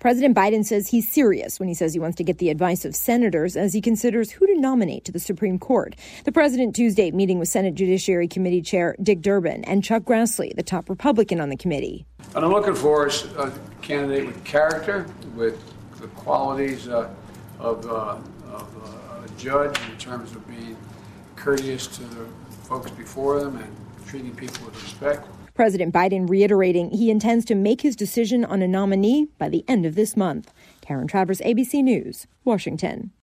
President Biden says he's serious when he says he wants to get the advice of senators as he considers who to nominate to the Supreme Court. The president Tuesday meeting with Senate Judiciary Committee Chair Dick Durbin and Chuck Grassley, the top Republican on the committee. And I'm looking for a candidate with character, with the qualities uh, of, uh, of uh, a judge in terms of being courteous to the folks before them and treating people with respect. President Biden reiterating he intends to make his decision on a nominee by the end of this month. Karen Travers, ABC News, Washington.